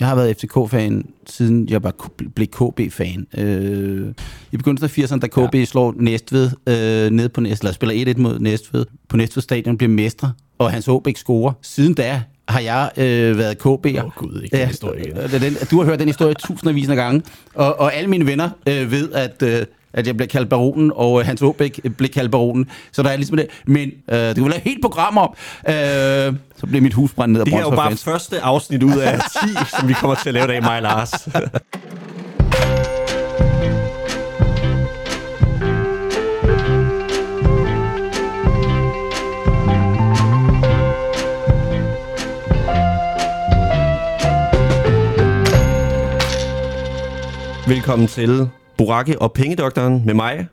Jeg har været FCK-fan, siden jeg var, blev KB-fan. Øh, I begyndelsen af 80'erne, da KB ja. slår Næstved øh, ned på Næstved, eller spiller 1-1 mod Næstved, på Næstved Stadion bliver mestre, og Hans Åbæk scorer. Siden da har jeg øh, været KB'er. Åh oh, gud, ikke den historie igen. Øh, den, du har hørt den historie tusindvis af gange, og, og alle mine venner øh, ved, at... Øh, at jeg blev kaldt baronen, og Hans Åbæk blev kaldt baronen. Så der er ligesom det. Men øh, det kunne lave helt program om. Øh, så blev mit hus brændt ned af Det her er jo bare første afsnit ud af 10, som vi kommer til at lave i dag, mig og Lars. Velkommen til Boracke og Pengedoktoren med mig,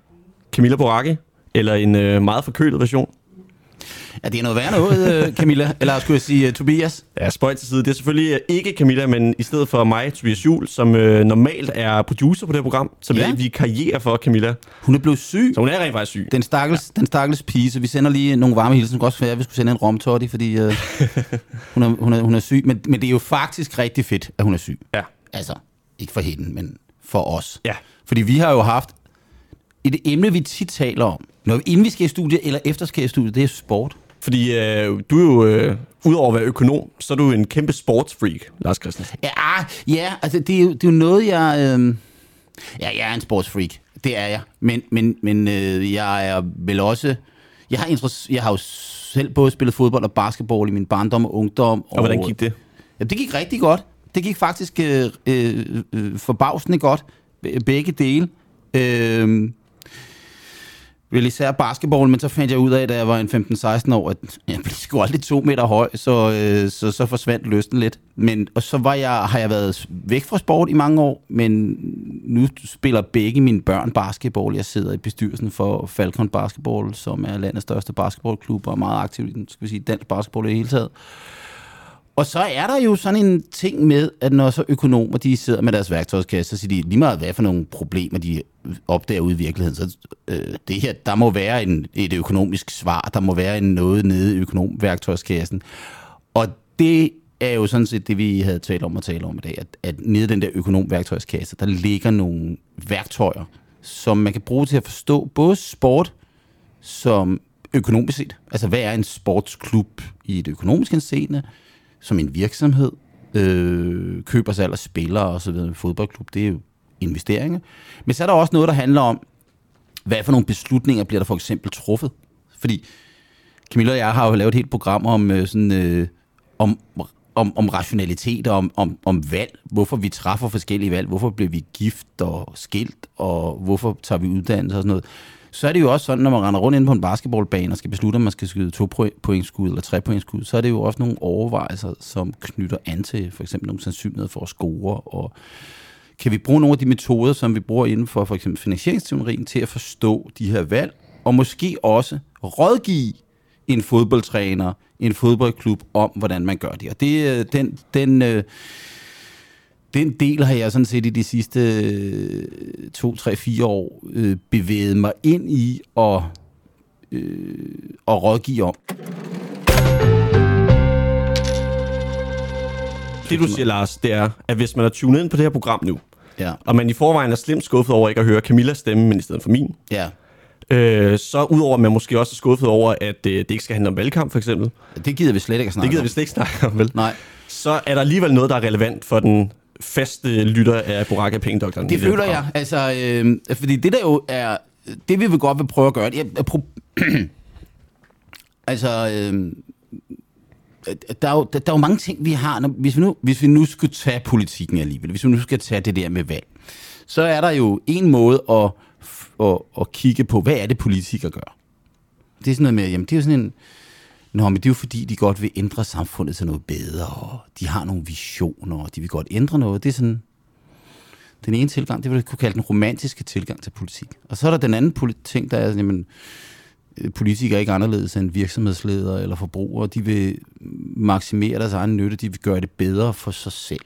Camilla Boracke, eller en øh, meget forkølet version. Ja, det er noget værre noget, øh, Camilla, eller skulle jeg sige uh, Tobias? Ja, spøj til side. Det er selvfølgelig øh, ikke Camilla, men i stedet for mig, Tobias Jul, som øh, normalt er producer på det her program, som ja. vi karrierer for Camilla. Hun er blevet syg. Så hun er rent faktisk syg. Den stakkels, ja. den stakkels pige, så vi sender lige nogle varme hilsen. Det også være, at vi skulle sende en romtotti, fordi øh, hun, er, hun, er, hun er syg. Men, men det er jo faktisk rigtig fedt, at hun er syg. Ja. Altså, ikke for hende, men for os. Ja. Fordi vi har jo haft et emne, vi tit taler om, når vi, inden vi skal i studiet eller efter skal i studiet, det er sport. Fordi øh, du er jo, øh, udover at være økonom, så er du en kæmpe sportsfreak, Lars Christensen. Ja, ja altså det er, jo, det er jo noget, jeg... Øh, ja, jeg er en sportsfreak. Det er jeg. Men, men, men øh, jeg er vel også... Jeg har, interesse, jeg har jo selv både spillet fodbold og basketball i min barndom og ungdom. Og, og hvordan gik det? Ja, det gik rigtig godt. Det gik faktisk øh, øh, øh forbavsende godt begge dele. Øh, vel især basketball, men så fandt jeg ud af, da jeg var en 15-16 år, at jeg blev sgu aldrig to meter høj, så, øh, så, så forsvandt lysten lidt. Men, og så var jeg, har jeg været væk fra sport i mange år, men nu spiller begge mine børn basketball. Jeg sidder i bestyrelsen for Falcon Basketball, som er landets største basketballklub, og er meget aktiv i den, skal vi sige, dansk basketball i det hele taget. Og så er der jo sådan en ting med, at når så økonomer de sidder med deres værktøjskasse, så siger de lige meget, hvad for nogle problemer de opdager ude i virkeligheden. Så øh, det her, der må være en, et økonomisk svar, der må være en noget nede i økonomværktøjskassen. Og det er jo sådan set det, vi havde talt om og tale om i dag, at, at nede i den der økonomværktøjskasse, der ligger nogle værktøjer, som man kan bruge til at forstå både sport som økonomisk set. Altså, hvad er en sportsklub i det økonomiske scene? Som en virksomhed øh, køber sig eller spillere og så videre. Fodboldklub, det er jo investeringer. Men så er der også noget, der handler om, hvad for nogle beslutninger bliver der for eksempel truffet? Fordi Camilla og jeg har jo lavet et helt program om øh, sådan, øh, om, om, om rationalitet og om, om, om valg. Hvorfor vi træffer forskellige valg. Hvorfor bliver vi gift og skilt, og hvorfor tager vi uddannelse og sådan noget så er det jo også sådan, når man render rundt ind på en basketballbane og skal beslutte, om man skal skyde to pointskud eller tre pointskud, så er det jo også nogle overvejelser, som knytter an til for eksempel nogle sandsynligheder for at score, og kan vi bruge nogle af de metoder, som vi bruger inden for for eksempel finansieringsteorien, til at forstå de her valg, og måske også rådgive en fodboldtræner, en fodboldklub om, hvordan man gør det. Og det, øh, den, den, øh, den del har jeg sådan set i de sidste øh, to, tre, fire år øh, bevæget mig ind i og, øh, og rådgive om. Det du siger, Lars, det er, at hvis man er tunet ind på det her program nu, ja. og man i forvejen er slemt skuffet over ikke at høre Camillas stemme, men i stedet for min, ja. øh, så udover at man måske også er skuffet over, at øh, det ikke skal handle om valgkamp, for eksempel. Det gider vi slet ikke at snakke Det gider vi slet ikke snakke om, vel? Nej. Så er der alligevel noget, der er relevant for den faste lytter af Boracke Pengedoktoren. Det føler jeg. Altså, øh, fordi det der jo er... Det vi vil godt vil prøve at gøre... Det er, pro- altså... Øh, der er, jo, der, der er jo mange ting, vi har. Når, hvis, vi nu, hvis vi nu skulle tage politikken alligevel, hvis vi nu skal tage det der med valg, så er der jo en måde at, at, at kigge på, hvad er det, politikere gør? Det er sådan noget med, jamen det er jo sådan en, Nå, men det er jo fordi, de godt vil ændre samfundet til noget bedre, og de har nogle visioner, og de vil godt ændre noget. Det er sådan den ene tilgang, det vil jeg kunne kalde den romantiske tilgang til politik. Og så er der den anden ting, der er, jamen, øh, politikere er ikke anderledes end virksomhedsledere eller forbrugere. De vil maksimere deres egen nytte, de vil gøre det bedre for sig selv.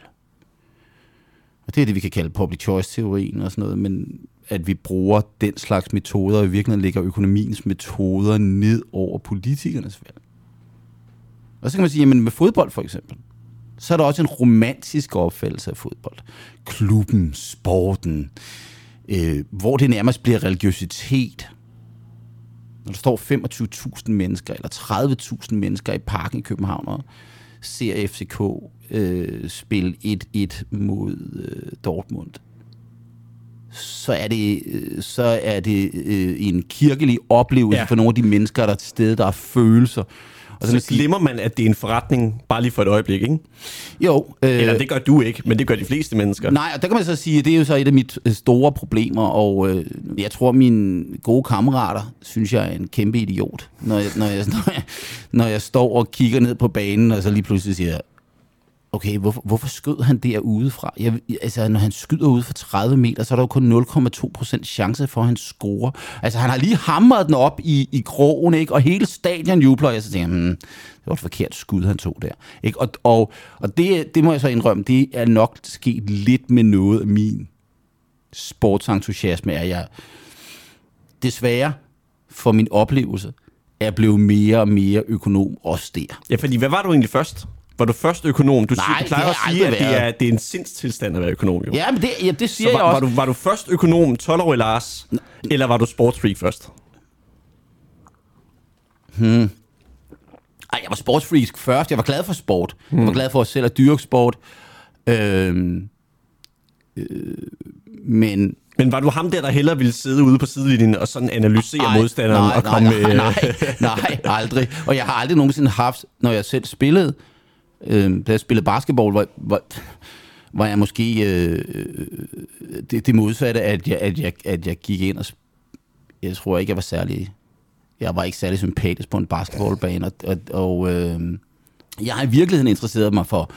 Og det er det, vi kan kalde public choice-teorien og sådan noget, men at vi bruger den slags metoder, og i virkeligheden lægger økonomiens metoder ned over politikernes valg. Og så kan man sige, jamen med fodbold for eksempel, så er der også en romantisk opfattelse af fodbold. Klubben, sporten, øh, hvor det nærmest bliver religiøsitet. Når der står 25.000 mennesker eller 30.000 mennesker i parken i København og ser FCK øh, spille 1-1 mod øh, Dortmund, så er det, øh, så er det øh, en kirkelig oplevelse ja. for nogle af de mennesker, der er til stede, der har følelser. Og så, glemmer man, at det er en forretning, bare lige for et øjeblik, ikke? Jo. Øh, Eller det gør du ikke, men det gør de fleste mennesker. Nej, og der kan man så sige, at det er jo så et af mine øh, store problemer, og øh, jeg tror, mine gode kammerater synes, jeg er en kæmpe idiot, når jeg, når jeg, når jeg, når jeg står og kigger ned på banen, og så lige pludselig siger, okay, hvorfor, hvorfor skød han der udefra? Jeg, altså, når han skyder ud for 30 meter, så er der jo kun 0,2% chance for, at han scorer. Altså, han har lige hamret den op i, i krogen, ikke? Og hele stadion jubler, og jeg så tænker, hmm, det var et forkert skud, han tog der. Ikke? Og, og, og det, det må jeg så indrømme, det er nok sket lidt med noget af min sportsentusiasme, at jeg desværre for min oplevelse er blevet mere og mere økonom også der. Ja, fordi hvad var du egentlig først? Var du først økonom? Du, Nej, du plejer at sige, at det er, det er en sindstilstand at være økonom. Jo. Ja, men det, ja, det siger Så var, jeg også. Var du, var du først økonom, 12-årig Lars, N- eller var du sportsfreak først? Hmm. Ej, jeg var sportsfreak først. Jeg var glad for sport. Hmm. Jeg var glad for at selv at dyrke sport. Øhm, øh, men men var du ham der, der hellere ville sidde ude på sidelinjen og sådan analysere nej, modstanderen nej, og komme nej, med... Nej, nej, aldrig. Og jeg har aldrig nogensinde haft, når jeg selv spillede, øh, da jeg spillede basketball, var, var, var jeg måske øh, øh, det, det modsatte, at jeg, at, jeg, at jeg gik ind og... Jeg tror ikke, jeg var særlig... Jeg var ikke særlig sympatisk på en basketballbane, og, og, og øh, jeg har i virkeligheden interesseret mig for,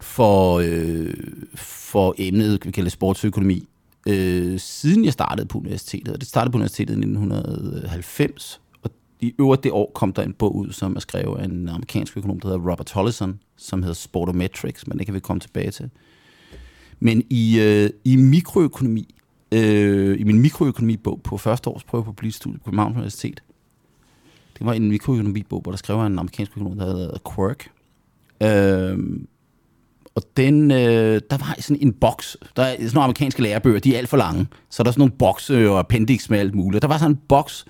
for, øh, for emnet, vi kalder sportsøkonomi, øh, siden jeg startede på universitetet. Og det startede på universitetet i 1990, i øvrigt det år kom der en bog ud, som er skrevet af en amerikansk økonom, der hedder Robert Tollison, som hedder Sportometrics, men det kan vi komme tilbage til. Men i, øh, i mikroøkonomi, øh, i min mikroøkonomibog på første års prøve på politisk studie på Københavns Universitet, det var en mikroøkonomibog, hvor der skrev en amerikansk økonom, der hedder Quirk. Øh, og den, øh, der var sådan en boks. Der er sådan nogle amerikanske lærebøger, de er alt for lange. Så der er sådan nogle bokse og appendix med alt muligt. Der var sådan en boks,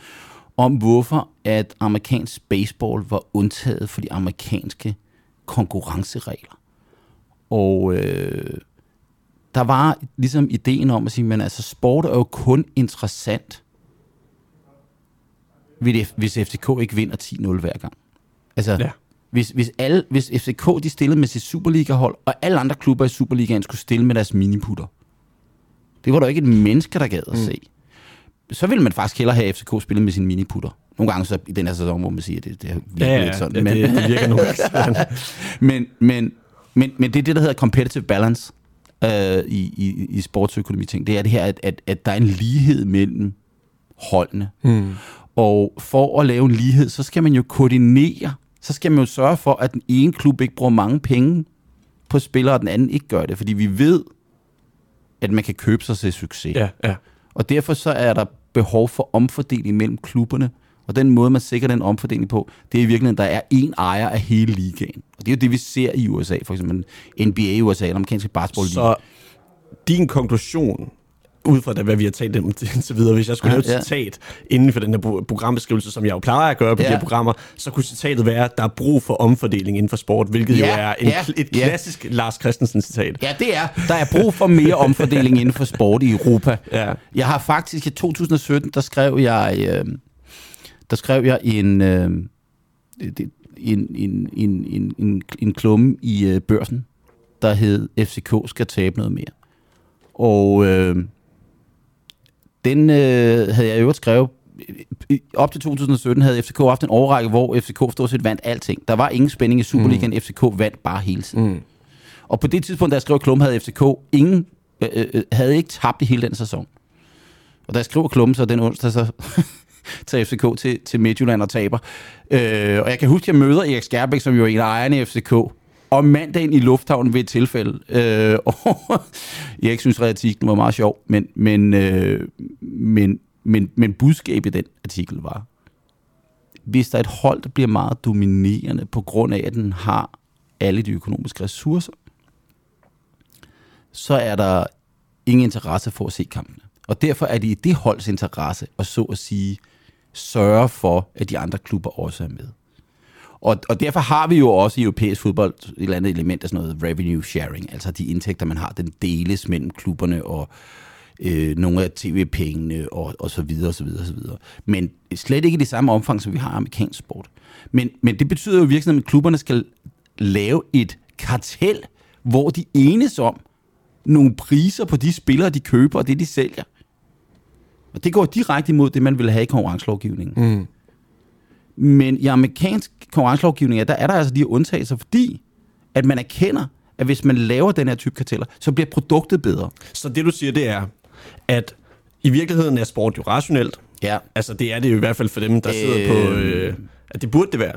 om hvorfor at amerikansk baseball var undtaget for de amerikanske konkurrenceregler. Og øh, der var ligesom ideen om at sige, men altså sport er jo kun interessant, hvis FCK ikke vinder 10-0 hver gang. Altså, ja. hvis, hvis, alle, hvis FCK de stillede med sit Superliga-hold, og alle andre klubber i Superligaen skulle stille med deres miniputter, det var der ikke et menneske, der gad at mm. Så vil man faktisk hellere have FCK spille med sine miniputter. Nogle gange så i den her sæson, hvor man siger, at det, det virker ja, ja, lidt sådan. Ja, men, det, det virker nogle gange men, men, men, men det er det, der hedder competitive balance øh, i, i, i sportsøkonomi ting. Det er det her, at, at, at der er en lighed mellem holdene. Hmm. Og for at lave en lighed, så skal man jo koordinere. Så skal man jo sørge for, at den ene klub ikke bruger mange penge på spillere, og den anden ikke gør det. Fordi vi ved, at man kan købe sig til succes. Ja, ja. Og derfor så er der behov for omfordeling mellem klubberne. Og den måde, man sikrer den omfordeling på, det er i virkeligheden, der er én ejer af hele ligaen. Og det er jo det, vi ser i USA, for eksempel NBA i USA, den amerikanske basketball Så din konklusion ud fra det, hvad vi har talt om så videre, hvis jeg skulle ja, lave et ja. citat inden for den her programbeskrivelse, som jeg jo plejer at gøre på ja. de her programmer, så kunne citatet være, at der er brug for omfordeling inden for sport, hvilket ja, jo er en, ja, et klassisk ja. Lars Christensen citat. Ja, det er. Der er brug for mere omfordeling inden for sport i Europa. Ja. Jeg har faktisk i 2017, der skrev jeg, øh, der skrev jeg en, øh, en, en, en, en, en, en klumme i øh, børsen, der hed FCK skal tabe noget mere. Og øh, den øh, havde jeg øvrigt skrevet op til 2017 havde FCK haft en overrække, hvor FCK stort set vandt alting. Der var ingen spænding i Superligaen. Mm. FCK vandt bare hele tiden. Mm. Og på det tidspunkt, da jeg skrev klum, havde FCK ingen, øh, øh, øh, havde ikke tabt i hele den sæson. Og da jeg skriver klum, så den onsdag, så tager FCK til, til Midtjylland og taber. Øh, og jeg kan huske, at jeg møder Erik Skærbæk, som jo er en af ejerne i FCK, om mandagen i lufthavnen ved et tilfælde. Øh, og jeg ikke synes, at artiklen var meget sjov, men, men, øh, men, men, men budskabet i den artikel var, hvis der er et hold, der bliver meget dominerende på grund af, at den har alle de økonomiske ressourcer, så er der ingen interesse for at se kampene. Og derfor er det i det holds interesse at så at sige sørge for, at de andre klubber også er med. Og, og derfor har vi jo også i europæisk fodbold et eller andet element af sådan noget revenue sharing, altså de indtægter, man har, den deles mellem klubberne og øh, nogle af tv-pengene og, og så videre, og så videre, og så videre. Men slet ikke i det samme omfang, som vi har amerikansk sport. Men, men det betyder jo virkelig, at klubberne skal lave et kartel, hvor de enes om nogle priser på de spillere, de køber og det, de sælger. Og det går direkte imod det, man vil have i konkurrencelovgivningen. Mm. Men i amerikansk konkurrencelovgivning, der er der altså de undtagelser, fordi at man erkender, at hvis man laver den her type karteller, så bliver produktet bedre. Så det du siger, det er, at i virkeligheden er sport jo rationelt. Ja. Altså det er det jo i hvert fald for dem, der øh... sidder på... Øh, øh, at det burde det være.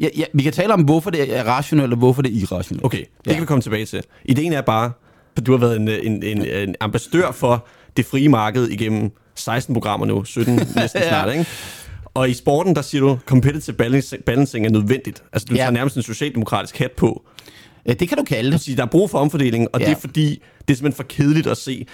Ja, ja, vi kan tale om, hvorfor det er rationelt, og hvorfor det er irrationelt. Okay, det ja. kan vi komme tilbage til. Ideen er bare, at du har været en, en, en, en ambassadør for det frie marked igennem 16 programmer nu, 17 næsten ja. snart, ikke? Og i sporten, der siger du, competitive balancing er nødvendigt. Altså, du ja. tager nærmest en socialdemokratisk hat på. Ja, det kan du kalde det. Der er brug for omfordeling, og ja. det er fordi, det er simpelthen for kedeligt at se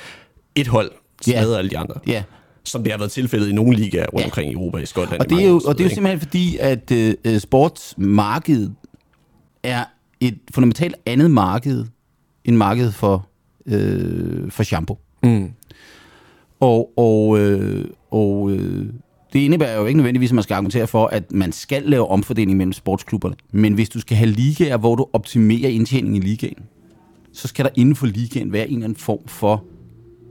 et hold smadre ja. alle de andre. Ja. Som det har været tilfældet i nogle ligaer rundt ja. omkring i Europa, i Skotland. Og det er jo, og det er jo simpelthen fordi, at uh, sportsmarkedet er et fundamentalt andet marked end markedet for, uh, for shampoo. Mm. Og, og, øh, og øh, det indebærer jo ikke nødvendigvis, at man skal argumentere for, at man skal lave omfordeling mellem sportsklubberne. Men hvis du skal have ligaer, hvor du optimerer indtjeningen i ligaen, så skal der inden for ligaen være en eller anden form for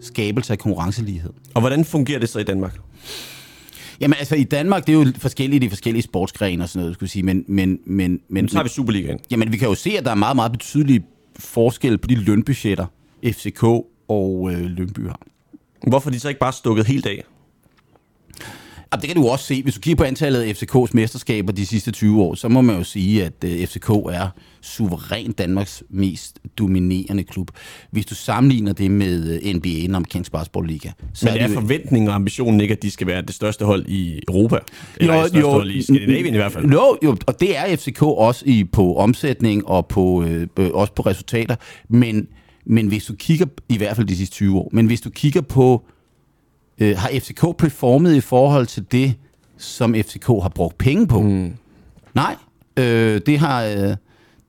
skabelse af konkurrencelighed. Og hvordan fungerer det så i Danmark? Jamen altså i Danmark, det er jo forskellige de forskellige sportsgrene og sådan noget, skulle sige, men... men, men, men nu tager vi Superligaen. Jamen vi kan jo se, at der er meget, meget betydelige forskelle på de lønbudgetter, FCK og øh, Lønby har. Hvorfor er de så ikke bare stukket helt af? Det kan du også se. Hvis du kigger på antallet af FCK's mesterskaber de sidste 20 år, så må man jo sige, at øh, FCK er suverænt Danmarks mest dominerende klub. Hvis du sammenligner det med uh, NBA, den amerikanske basketballliga. Så Men er, er det forventningen og ambitionen ikke, at de skal være det største hold i Europa? Eller jo, det største jo, hold i Skandinavien i hvert fald? Jo, jo, og det er FCK også i, på omsætning og på, øh, også på resultater. Men, men hvis du kigger, i hvert fald de sidste 20 år, men hvis du kigger på Øh, har FCK performet i forhold til det, som FCK har brugt penge på? Mm. Nej, øh, det har... Øh,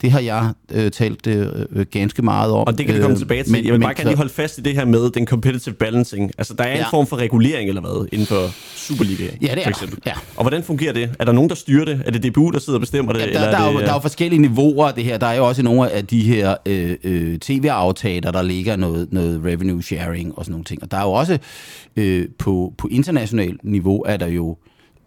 det har jeg øh, talt øh, øh, ganske meget om. Og det kan vi komme øh, tilbage til. Men, jeg vil bare gerne lige holde fast i det her med den competitive balancing. Altså, der er ja. en form for regulering eller hvad inden for Superliga, ja, det er for eksempel. Ja. Og hvordan fungerer det? Er der nogen, der styrer det? Er det DBU, der sidder og bestemmer det? Ja, der, eller der, er, det, der er jo forskellige niveauer af det her. Der er jo også nogle af de her øh, øh, tv-aftaler, der ligger noget, noget revenue sharing og sådan nogle ting. Og der er jo også øh, på, på internationalt niveau, er der jo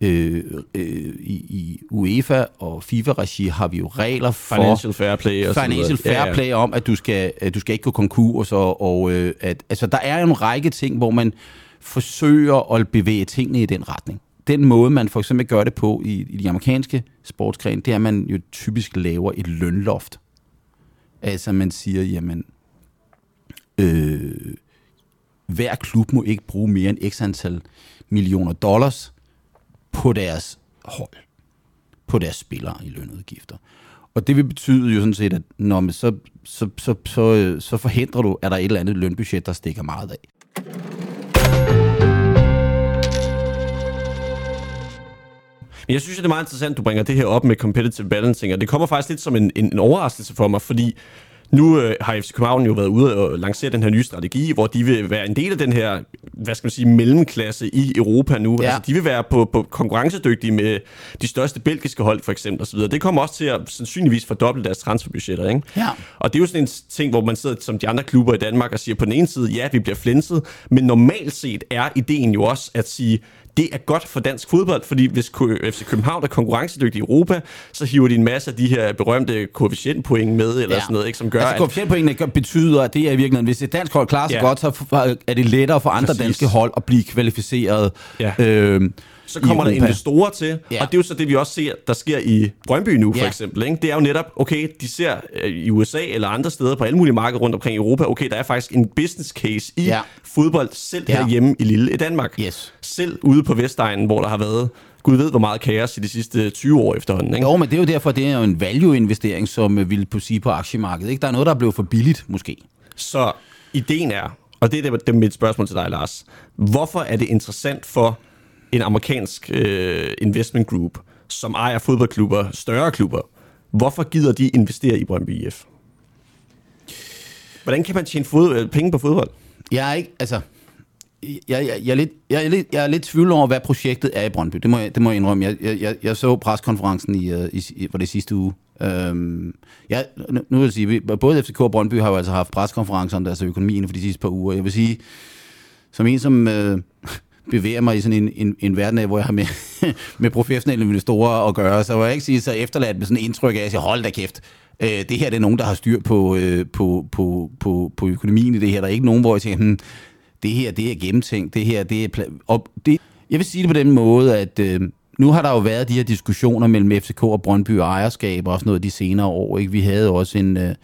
øh, øh, i, i UEFA og FIFA-regi har vi jo regler for financial fair play og financial fair ja, ja. play om at du skal at du skal ikke gå konkurs og, og øh, at altså der er jo en række ting hvor man forsøger at bevæge tingene i den retning. Den måde man for eksempel gør det på i, i de amerikanske sportsgrene, det er at man jo typisk laver et lønloft. Altså man siger jamen øh, hver klub må ikke bruge mere end x antal millioner dollars på deres hold, på deres spillere i lønudgifter. Og det vil betyde jo sådan set, at når man så, så, så, så, så forhindrer du, at der er et eller andet lønbudget, der stikker meget af. Men jeg synes, det er meget interessant, at du bringer det her op med competitive balancing, og det kommer faktisk lidt som en, en, en overraskelse for mig, fordi nu øh, har FC København jo været ude og lancere den her nye strategi, hvor de vil være en del af den her, hvad skal man sige, mellemklasse i Europa nu. Ja. Altså, de vil være på, på konkurrencedygtige med de største belgiske hold, for eksempel, osv. Det kommer også til at sandsynligvis fordoble deres transferbudgetter, ikke? Ja. Og det er jo sådan en ting, hvor man sidder som de andre klubber i Danmark og siger på den ene side, ja, vi bliver flænset, men normalt set er ideen jo også at sige, det er godt for dansk fodbold, fordi hvis FC København er konkurrencedygtig i Europa, så hiver de en masse af de her berømte koefficientpoint med, eller ja. sådan noget, ikke, som gør, altså, koefficientpointene betyder, at det er i virkeligheden, hvis et dansk hold klarer sig ja. godt, så er det lettere for andre Præcis. danske hold at blive kvalificeret. Ja. Øh, Så kommer der investorer til, ja. og det er jo så det, vi også ser, der sker i Brøndby nu, for ja. eksempel. Ikke? Det er jo netop, okay, de ser øh, i USA eller andre steder på alle mulige markeder rundt omkring i Europa, okay, der er faktisk en business case i ja. fodbold, selv ja. herhjemme i lille i Danmark. Yes. Selv ude på Vestegnen, hvor der har været Gud ved, hvor meget kaos i de sidste 20 år efterhånden. Ikke? Jo, men det er jo derfor, det er jo en value-investering, som øh, vil sige på aktiemarkedet. Ikke? Der er noget, der er blevet for billigt, måske. Så ideen er, og det er, det, det er mit spørgsmål til dig, Lars. Hvorfor er det interessant for en amerikansk øh, investment group, som ejer fodboldklubber, større klubber, hvorfor gider de investere i Brøndby IF? Hvordan kan man tjene fod, øh, penge på fodbold? Jeg er ikke, altså, jeg, jeg, jeg, er lidt, jeg, er lidt, jeg er lidt tvivl over, hvad projektet er i Brøndby. Det må jeg, det må jeg indrømme. Jeg, jeg, jeg så preskonferencen i, øh, i, i, var det sidste uge. Øhm, ja, nu vil jeg sige, både FCK og Brøndby har jo altså haft preskonferencer om deres økonomien for de sidste par uger. Jeg vil sige, som en, som øh, bevæger mig i sådan en, en, en verden af, hvor jeg har med, med professionelle investorer at gøre, så var jeg ikke sige så efterladt med sådan en indtryk af, at jeg siger, hold da kæft, øh, det her det er nogen, der har styr på, øh, på, på, på, på økonomien i det her. Der er ikke nogen, hvor jeg tænker, hmm, det her det er gennemtænkt, det her det er... Og det, jeg vil sige det på den måde, at øh, nu har der jo været de her diskussioner mellem FCK og Brøndby og ejerskab og sådan noget de senere år. Ikke? Vi havde også en, øh,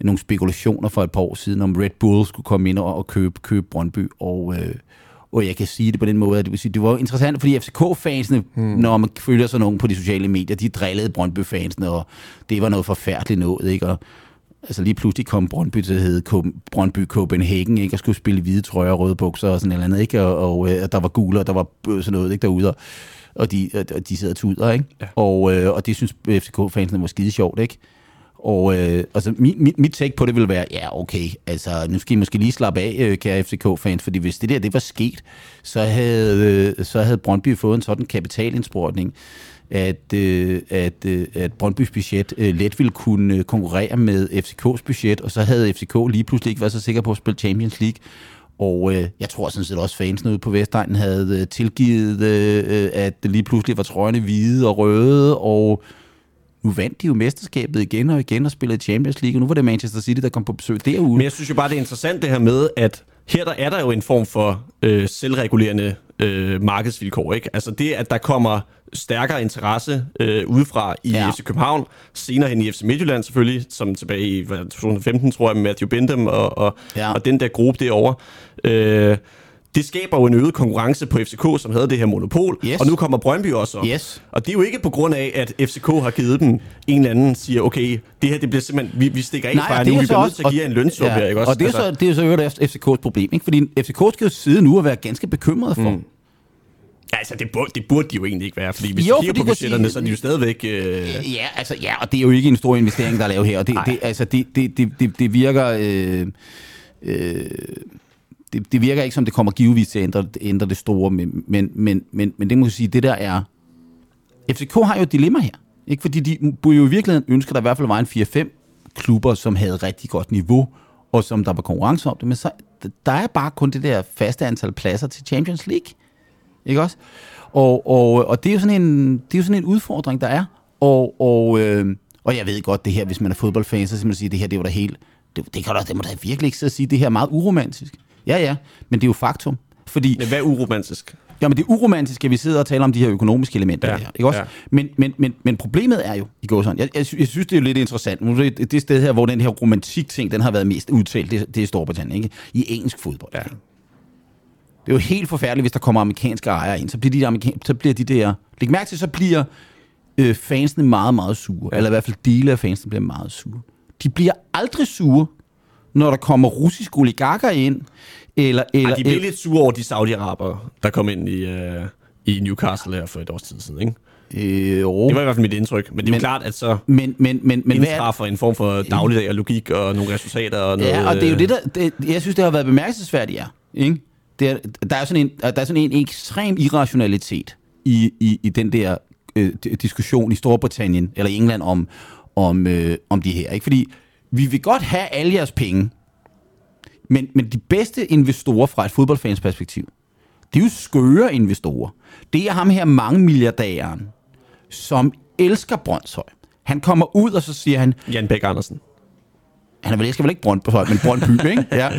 nogle spekulationer for et par år siden, om Red Bull skulle komme ind og købe, købe Brøndby, og... Øh, og jeg kan sige det på den måde, at det, vil sige, det var interessant, fordi FCK-fansene, hmm. når man følger sådan nogen på de sociale medier, de drillede Brøndby-fansene, og det var noget forfærdeligt noget, ikke? Og, altså lige pludselig kom Brøndby til at hedde Brøndby Copenhagen, ikke? Og skulle spille hvide trøjer og røde bukser og sådan eller andet, ikke? Og, og, og øh, der var gule, og der var sådan noget, ikke? Derude, og, og de, og de sidder tuder, ikke? Ja. Og, øh, og det synes FCK-fansene var skide sjovt, ikke? Og øh, altså, mit, mit, mit take på det vil være, ja, okay, altså, nu skal I måske lige slappe af, øh, kære FCK-fans, fordi hvis det der, det var sket, så havde, øh, så havde Brøndby fået en sådan kapitalindsprøjtning, at, øh, at, øh, at Brøndbys budget øh, let ville kunne øh, konkurrere med FCK's budget, og så havde FCK lige pludselig ikke været så sikker på at spille Champions League. Og øh, jeg tror sådan set også, fansene ude på Vestegnen havde øh, tilgivet, øh, øh at det lige pludselig var trøjerne hvide og røde, og nu vandt de jo mesterskabet igen og igen og spillede Champions League, og nu var det Manchester City, der kom på besøg derude. Men jeg synes jo bare, det er interessant det her med, at her der er der jo en form for øh, selvregulerende øh, markedsvilkår. Ikke? Altså det, at der kommer stærkere interesse øh, udefra i ja. FC København, senere hen i FC Midtjylland selvfølgelig, som tilbage i 2015, tror jeg, med Matthew Bindem og, og, ja. og den der gruppe derovre. Øh, det skaber jo en øget konkurrence på FCK, som havde det her monopol, yes. og nu kommer Brøndby også op. Yes. Og det er jo ikke på grund af, at FCK har givet dem en eller anden, siger, okay, det her det bliver simpelthen, vi, vi stikker ikke fra nu, vi bliver nødt til at give jer en lønsum ja, her, ikke også? Og det er, altså. så, det er så øvrigt FCK's problem, ikke? fordi FCK skal jo sidde nu og være ganske bekymret for. Mm. Ja, altså, det burde, det burde de jo egentlig ikke være, fordi hvis jo, du kigger på budgetterne, så er de jo stadigvæk... Øh... Ja, altså, ja, og det er jo ikke en stor investering, der er lavet her, og det, det, altså, det, det, det, det virker... Øh, øh, det, det virker ikke som, det kommer givetvis til at ændre, ændre det store, men, men, men, men, men det må jeg sige, det der er... FCK har jo et dilemma her, ikke? fordi de burde jo i virkeligheden ønske, at der i hvert fald var en 4-5 klubber, som havde rigtig godt niveau, og som der var konkurrence om det, men så, der er bare kun det der faste antal pladser til Champions League. Ikke også? Og, og, og det, er jo sådan en, det er jo sådan en udfordring, der er. Og, og, øh, og jeg ved godt det her, hvis man er fodboldfan, så man sige, det her det var da helt... Det, det, kan da, det må da virkelig ikke sige, det her er meget uromantisk. Ja, ja, men det er jo faktum. Fordi, men hvad er uromantisk? Jamen det er uromantisk, at vi sidder og taler om de her økonomiske elementer ja, her, ikke også? Ja. Men, men, men, men problemet er jo, i går sådan, jeg, jeg, jeg synes, det er jo lidt interessant, nu det, det sted her, hvor den her romantik-ting, den har været mest udtalt, det, det er Storbritannien, ikke? I engelsk fodbold. Ja. Ikke? Det er jo helt forfærdeligt, hvis der kommer amerikanske ejere ind, så bliver de, amerikan- så bliver de der, læg mærke til, så bliver øh, fansene meget, meget sure, ja. eller i hvert fald dele af fansene bliver meget sure. De bliver aldrig sure, når der kommer russiske oligarker ind, eller... eller Ej, de bliver lidt sure over de saudi-araber, der kom ind i, uh, i Newcastle her for et års tid siden, ikke? Øh, jo. Det var i hvert fald mit indtryk. Men det er men, jo klart, at så men, men, men, men, indtræffer en form for dagligdag og logik og nogle resultater. Og noget, ja, og det er jo det, der... Det, jeg synes, det har været bemærkelsesværdigt, ja. Ikke? Det er, der, er sådan en, der er sådan en ekstrem irrationalitet i, i, i den der øh, diskussion i Storbritannien eller i England om, om, øh, om de her. Ikke? Fordi vi vil godt have alle jeres penge, men, men de bedste investorer fra et fodboldfans perspektiv, det er jo skøre investorer. Det er ham her mange milliardæren, som elsker Brøndshøj. Han kommer ud, og så siger han... Jan Bæk Andersen. Han er vel, jeg skal vel ikke Brøndshøj, men Brøndby, ikke? Ja.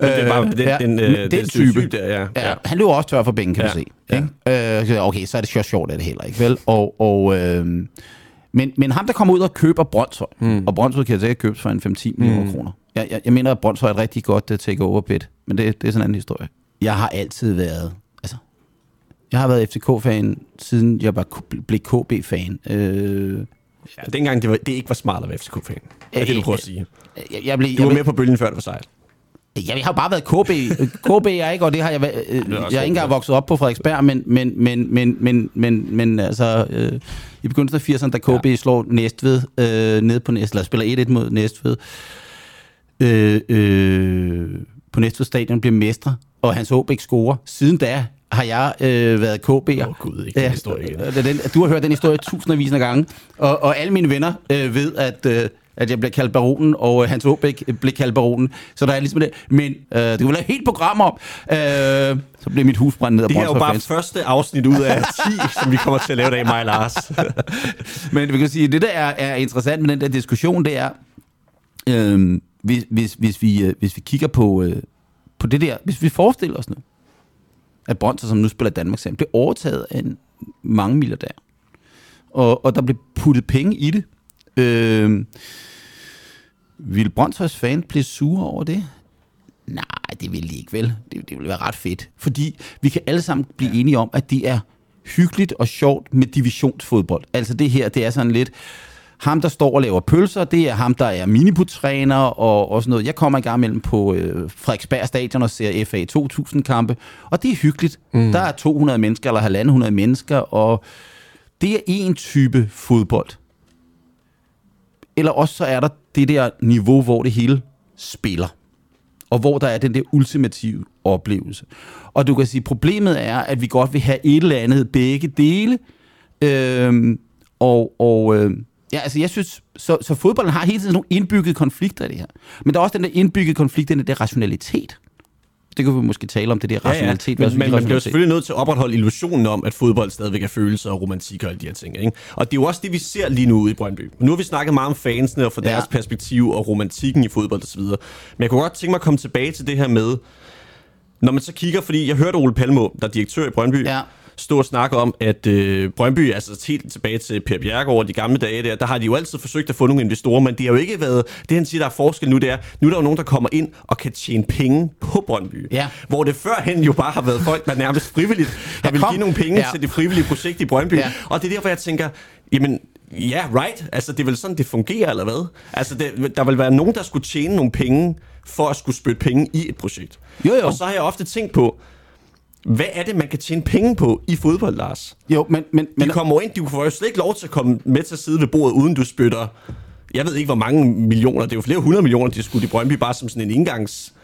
det var den, ja, den, den, den, den type. Der, ja. Ja. Han løber også tør for penge, kan ja. du se. Ikke? Ja. Øh, okay, så er det sjovt, sjovt er det heller ikke, vel? Og, og, øh, men, men ham, der kommer ud og køber Brøndshøj, mm. og Brøndshøj kan sikkert købes for en 5-10 millioner mm. kroner. Jeg, jeg, jeg mener, at Brøndshøj er et rigtig godt uh, take-over bid, men det, det er sådan en anden historie. Jeg har altid været, altså, jeg har været FCK-fan, siden jeg bare blev KB-fan. Øh, ja, dengang det, var, det ikke var smart at være FCK-fan. Det er det, du prøver at sige. Jeg, jeg blev, du var jeg med på bølgen, før det var sejt. Ja, jeg har bare været KB. KB er ikke, og det har jeg været, øh, jeg er ikke engang vokset op på Frederiksberg, men, men, men, men, men, men, men altså, øh, i begyndelsen af 80'erne, da KB ja. slår Næstved øh, ned på Næstved, eller spiller 1-1 mod Næstved, øh, øh, på Næstved Stadion bliver mestre, og Hans Håbæk scorer. Siden da har jeg øh, været KB'er. Åh oh, gud, ikke den historie igen. Den, du har hørt den historie tusindvis af gange, og, og alle mine venner øh, ved, at... Øh, at jeg blev kaldt baronen, og Hans Åbæk blev kaldt baronen. Så der er ligesom det. Men øh, det kunne være helt program om. Øh, så blev mit hus brændt ned af Det er jo bare fans. første afsnit ud af 10, som vi kommer til at lave i mig, Lars. Men vi kan sige, det der er, er interessant med den der diskussion, det er, øh, hvis, hvis, hvis, vi, øh, hvis vi kigger på, øh, på det der, hvis vi forestiller os nu, at Brøndshøj, som nu spiller Danmark sammen, blev overtaget af en mange milliardær. Og, og der blev puttet penge i det. Øh, vil Brøndshøjs fan blive sure over det? Nej, det vil de ikke vel. Det, det vil være ret fedt. Fordi vi kan alle sammen blive enige om, at det er hyggeligt og sjovt med divisionsfodbold. Altså det her, det er sådan lidt... Ham, der står og laver pølser, det er ham, der er miniputræner og, og sådan noget. Jeg kommer i gang mellem på øh, Frederiksberg Stadion og ser FA 2000-kampe, og det er hyggeligt. Mm. Der er 200 mennesker eller 150 mennesker, og det er en type fodbold. Eller også så er der det der niveau, hvor det hele spiller. Og hvor der er den der ultimative oplevelse. Og du kan sige, problemet er, at vi godt vil have et eller andet begge dele. Øhm, og og øh, ja, altså jeg synes, så, så fodbolden har hele tiden nogle indbyggede konflikter i det her. Men der er også den der indbyggede konflikt, den der rationalitet. Det kan vi måske tale om, det der rationalitet. Ja, ja. Men, men man bliver selvfølgelig nødt til at opretholde illusionen om, at fodbold stadigvæk er følelser og romantik og alle de her ting. Ikke? Og det er jo også det, vi ser lige nu ude i Brøndby. Nu har vi snakket meget om fansene og fra deres ja. perspektiv og romantikken i fodbold osv. Men jeg kunne godt tænke mig at komme tilbage til det her med, når man så kigger, fordi jeg hørte Ole Palmo, der er direktør i Brøndby, ja stå og snakke om, at øh, Brøndby, altså helt tilbage til Per Bjergård de gamle dage der, der har de jo altid forsøgt at få nogle investorer, men det har jo ikke været, det han siger, der er forskel nu, det er, nu er der jo nogen, der kommer ind og kan tjene penge på Brøndby. Ja. Hvor det førhen jo bare har været folk, der nærmest frivilligt har vil give nogle penge ja. til det frivillige projekt i Brøndby. Ja. Og det er derfor, jeg tænker, jamen, Ja, yeah, right. Altså, det er vel sådan, det fungerer, eller hvad? Altså, det, der vil være nogen, der skulle tjene nogle penge, for at skulle spytte penge i et projekt. Jo, jo. Og så har jeg ofte tænkt på, hvad er det, man kan tjene penge på i fodbold, Lars? Jo, men... men, men de kommer ind, de får jo slet ikke lov til at komme med til at sidde ved bordet, uden du spytter... Jeg ved ikke, hvor mange millioner. Det er jo flere hundrede millioner, de skulle i Brøndby, bare som sådan en indgangs...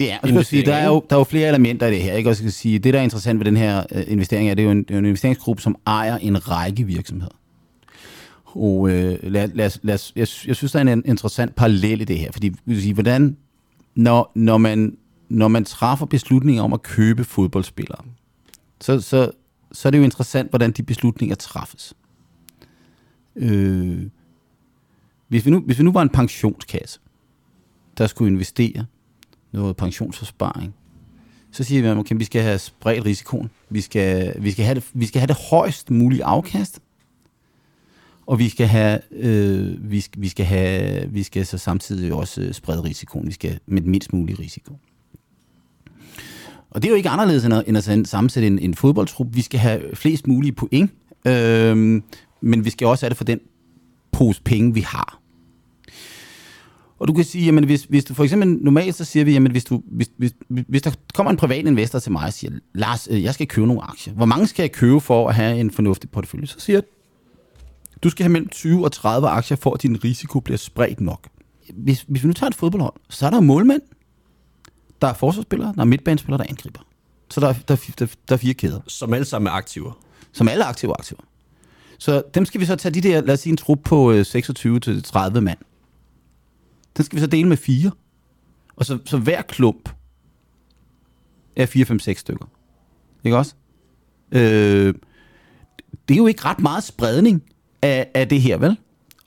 Ja, jeg skal sige, der, er jo, der er jo flere elementer i det her. Ikke? Og skal sige, det, der er interessant ved den her uh, investering, er, det er jo en, det er en investeringsgruppe, som ejer en række virksomheder. Og uh, lad, lad, lad, jeg, jeg synes, der er en interessant parallel i det her. Fordi, vil sige, hvordan, når, når man når man træffer beslutninger om at købe fodboldspillere, så, så, så er det jo interessant, hvordan de beslutninger træffes. Øh, hvis, vi nu, hvis vi nu var en pensionskasse, der skulle investere noget pensionsforsparing, så siger vi, at okay, vi skal have spredt risikoen. Vi skal, vi, skal have det, vi skal have det højst mulige afkast, og vi skal have, øh, vi, skal, vi skal have, vi skal så samtidig også sprede risikoen. Vi skal med mindst mulig risiko. Og det er jo ikke anderledes end at, end at sammensætte en, en fodboldtrup. Vi skal have flest mulige point, øh, men vi skal også have det for den pose penge, vi har. Og du kan sige, jamen hvis, hvis du for eksempel, normalt så siger vi, jamen hvis, du, hvis, hvis, hvis der kommer en privat investor til mig og siger, Lars, øh, jeg skal købe nogle aktier. Hvor mange skal jeg købe for at have en fornuftig portefølje? Så siger jeg, du skal have mellem 20 og 30 aktier, for at din risiko bliver spredt nok. Hvis, hvis vi nu tager et fodboldhold, så er der målmand, der er forsvarsspillere, der er midtbanespillere, der er angriber. Så der er, der, er, der, der er fire kæder. Som alle sammen er aktiver. Som alle er aktive aktiver. Så dem skal vi så tage de der, lad os sige en trup på 26-30 øh, mand. Den skal vi så dele med fire. Og så, så hver klump er 4, 5, 6 stykker. Ikke også? Øh, det er jo ikke ret meget spredning af, af det her, vel?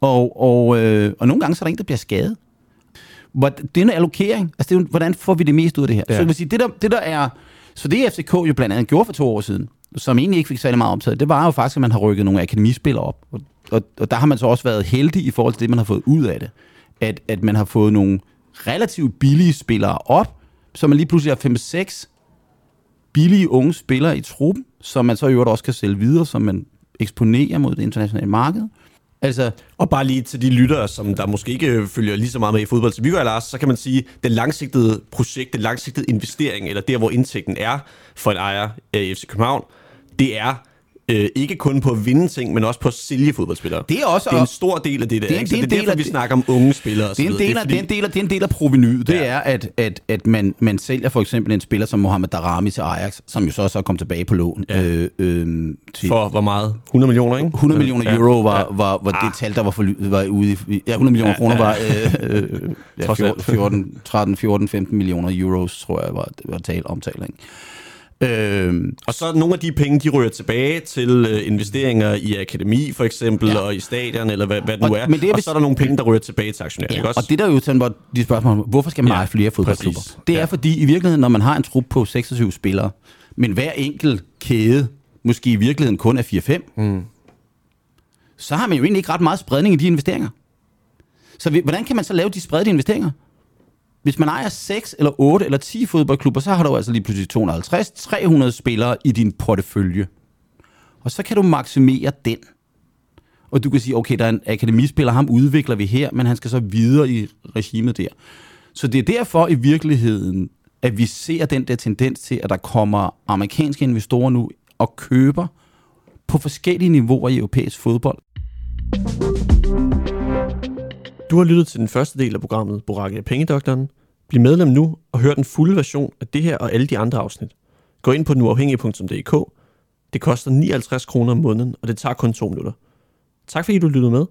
Og, og, øh, og nogle gange så er der en, der bliver skadet. Denne allokering, altså det er, hvordan får vi det mest ud af det her? Ja. Så jeg vil sige, det der, det der er, så det FCK jo blandt andet gjorde for to år siden, som egentlig ikke fik særlig meget optaget, det var jo faktisk, at man har rykket nogle akademispillere op. Og, og, og der har man så også været heldig i forhold til det, man har fået ud af det. At, at man har fået nogle relativt billige spillere op, så man lige pludselig har 5-6 billige unge spillere i truppen, som man så i øvrigt også kan sælge videre, som man eksponerer mod det internationale marked. Altså, og bare lige til de lyttere, som der måske ikke øh, følger lige så meget med i fodbold som vi gør, Lars, så kan man sige, den langsigtede projekt, den langsigtede investering, eller der, hvor indtægten er for en ejer af FC København, det er øh, ikke kun på at vinde ting, men også på at sælge fodboldspillere. Det er også det er en stor del af det der. Det er, det er, det er derfor, vi snakker om unge spillere. Det er en del af, det er en del af, det er en del af provenyet. Det ja. er, at, at, at man, man sælger for eksempel en spiller som Mohamed Darami til Ajax, som jo så også kom tilbage på lån. Ja. Øh, øh, til for hvor meget? 100 millioner, ikke? 100 millioner ja. euro var, var, var ah. det tal, der var, for, var ude i... Ja, 100 millioner ja, kroner var... Øh, øh, ja, 14, 13, 14, 15 millioner euros, tror jeg, var, var tal, omtaling. Øh, og så nogle af de penge, de rører tilbage til øh, investeringer i akademi for eksempel, ja. og i stadion, eller hvad, hvad det nu er. Men det er og så er der nogle penge, der rører tilbage til aktionærer. Ja. Også? Og det der er jo sådan, hvor de spørgsmål, hvorfor skal man ja, eje flere fodboldklubber? Præcis. Det er ja. fordi, i virkeligheden, når man har en trup på 26 spillere, men hver enkelt kæde måske i virkeligheden kun er 4-5, mm. så har man jo egentlig ikke ret meget spredning i de investeringer. Så hvordan kan man så lave de spredte investeringer? Hvis man ejer 6 eller 8 eller 10 fodboldklubber, så har du altså lige pludselig 250-300 spillere i din portefølje. Og så kan du maksimere den. Og du kan sige, okay, der er en akademispiller, ham udvikler vi her, men han skal så videre i regimet der. Så det er derfor i virkeligheden, at vi ser den der tendens til, at der kommer amerikanske investorer nu og køber på forskellige niveauer i europæisk fodbold. Du har lyttet til den første del af programmet Boracke af Pengedoktoren. Bliv medlem nu og hør den fulde version af det her og alle de andre afsnit. Gå ind på nuafhængig.dk. Det koster 59 kroner om måneden, og det tager kun to minutter. Tak fordi du lyttede med.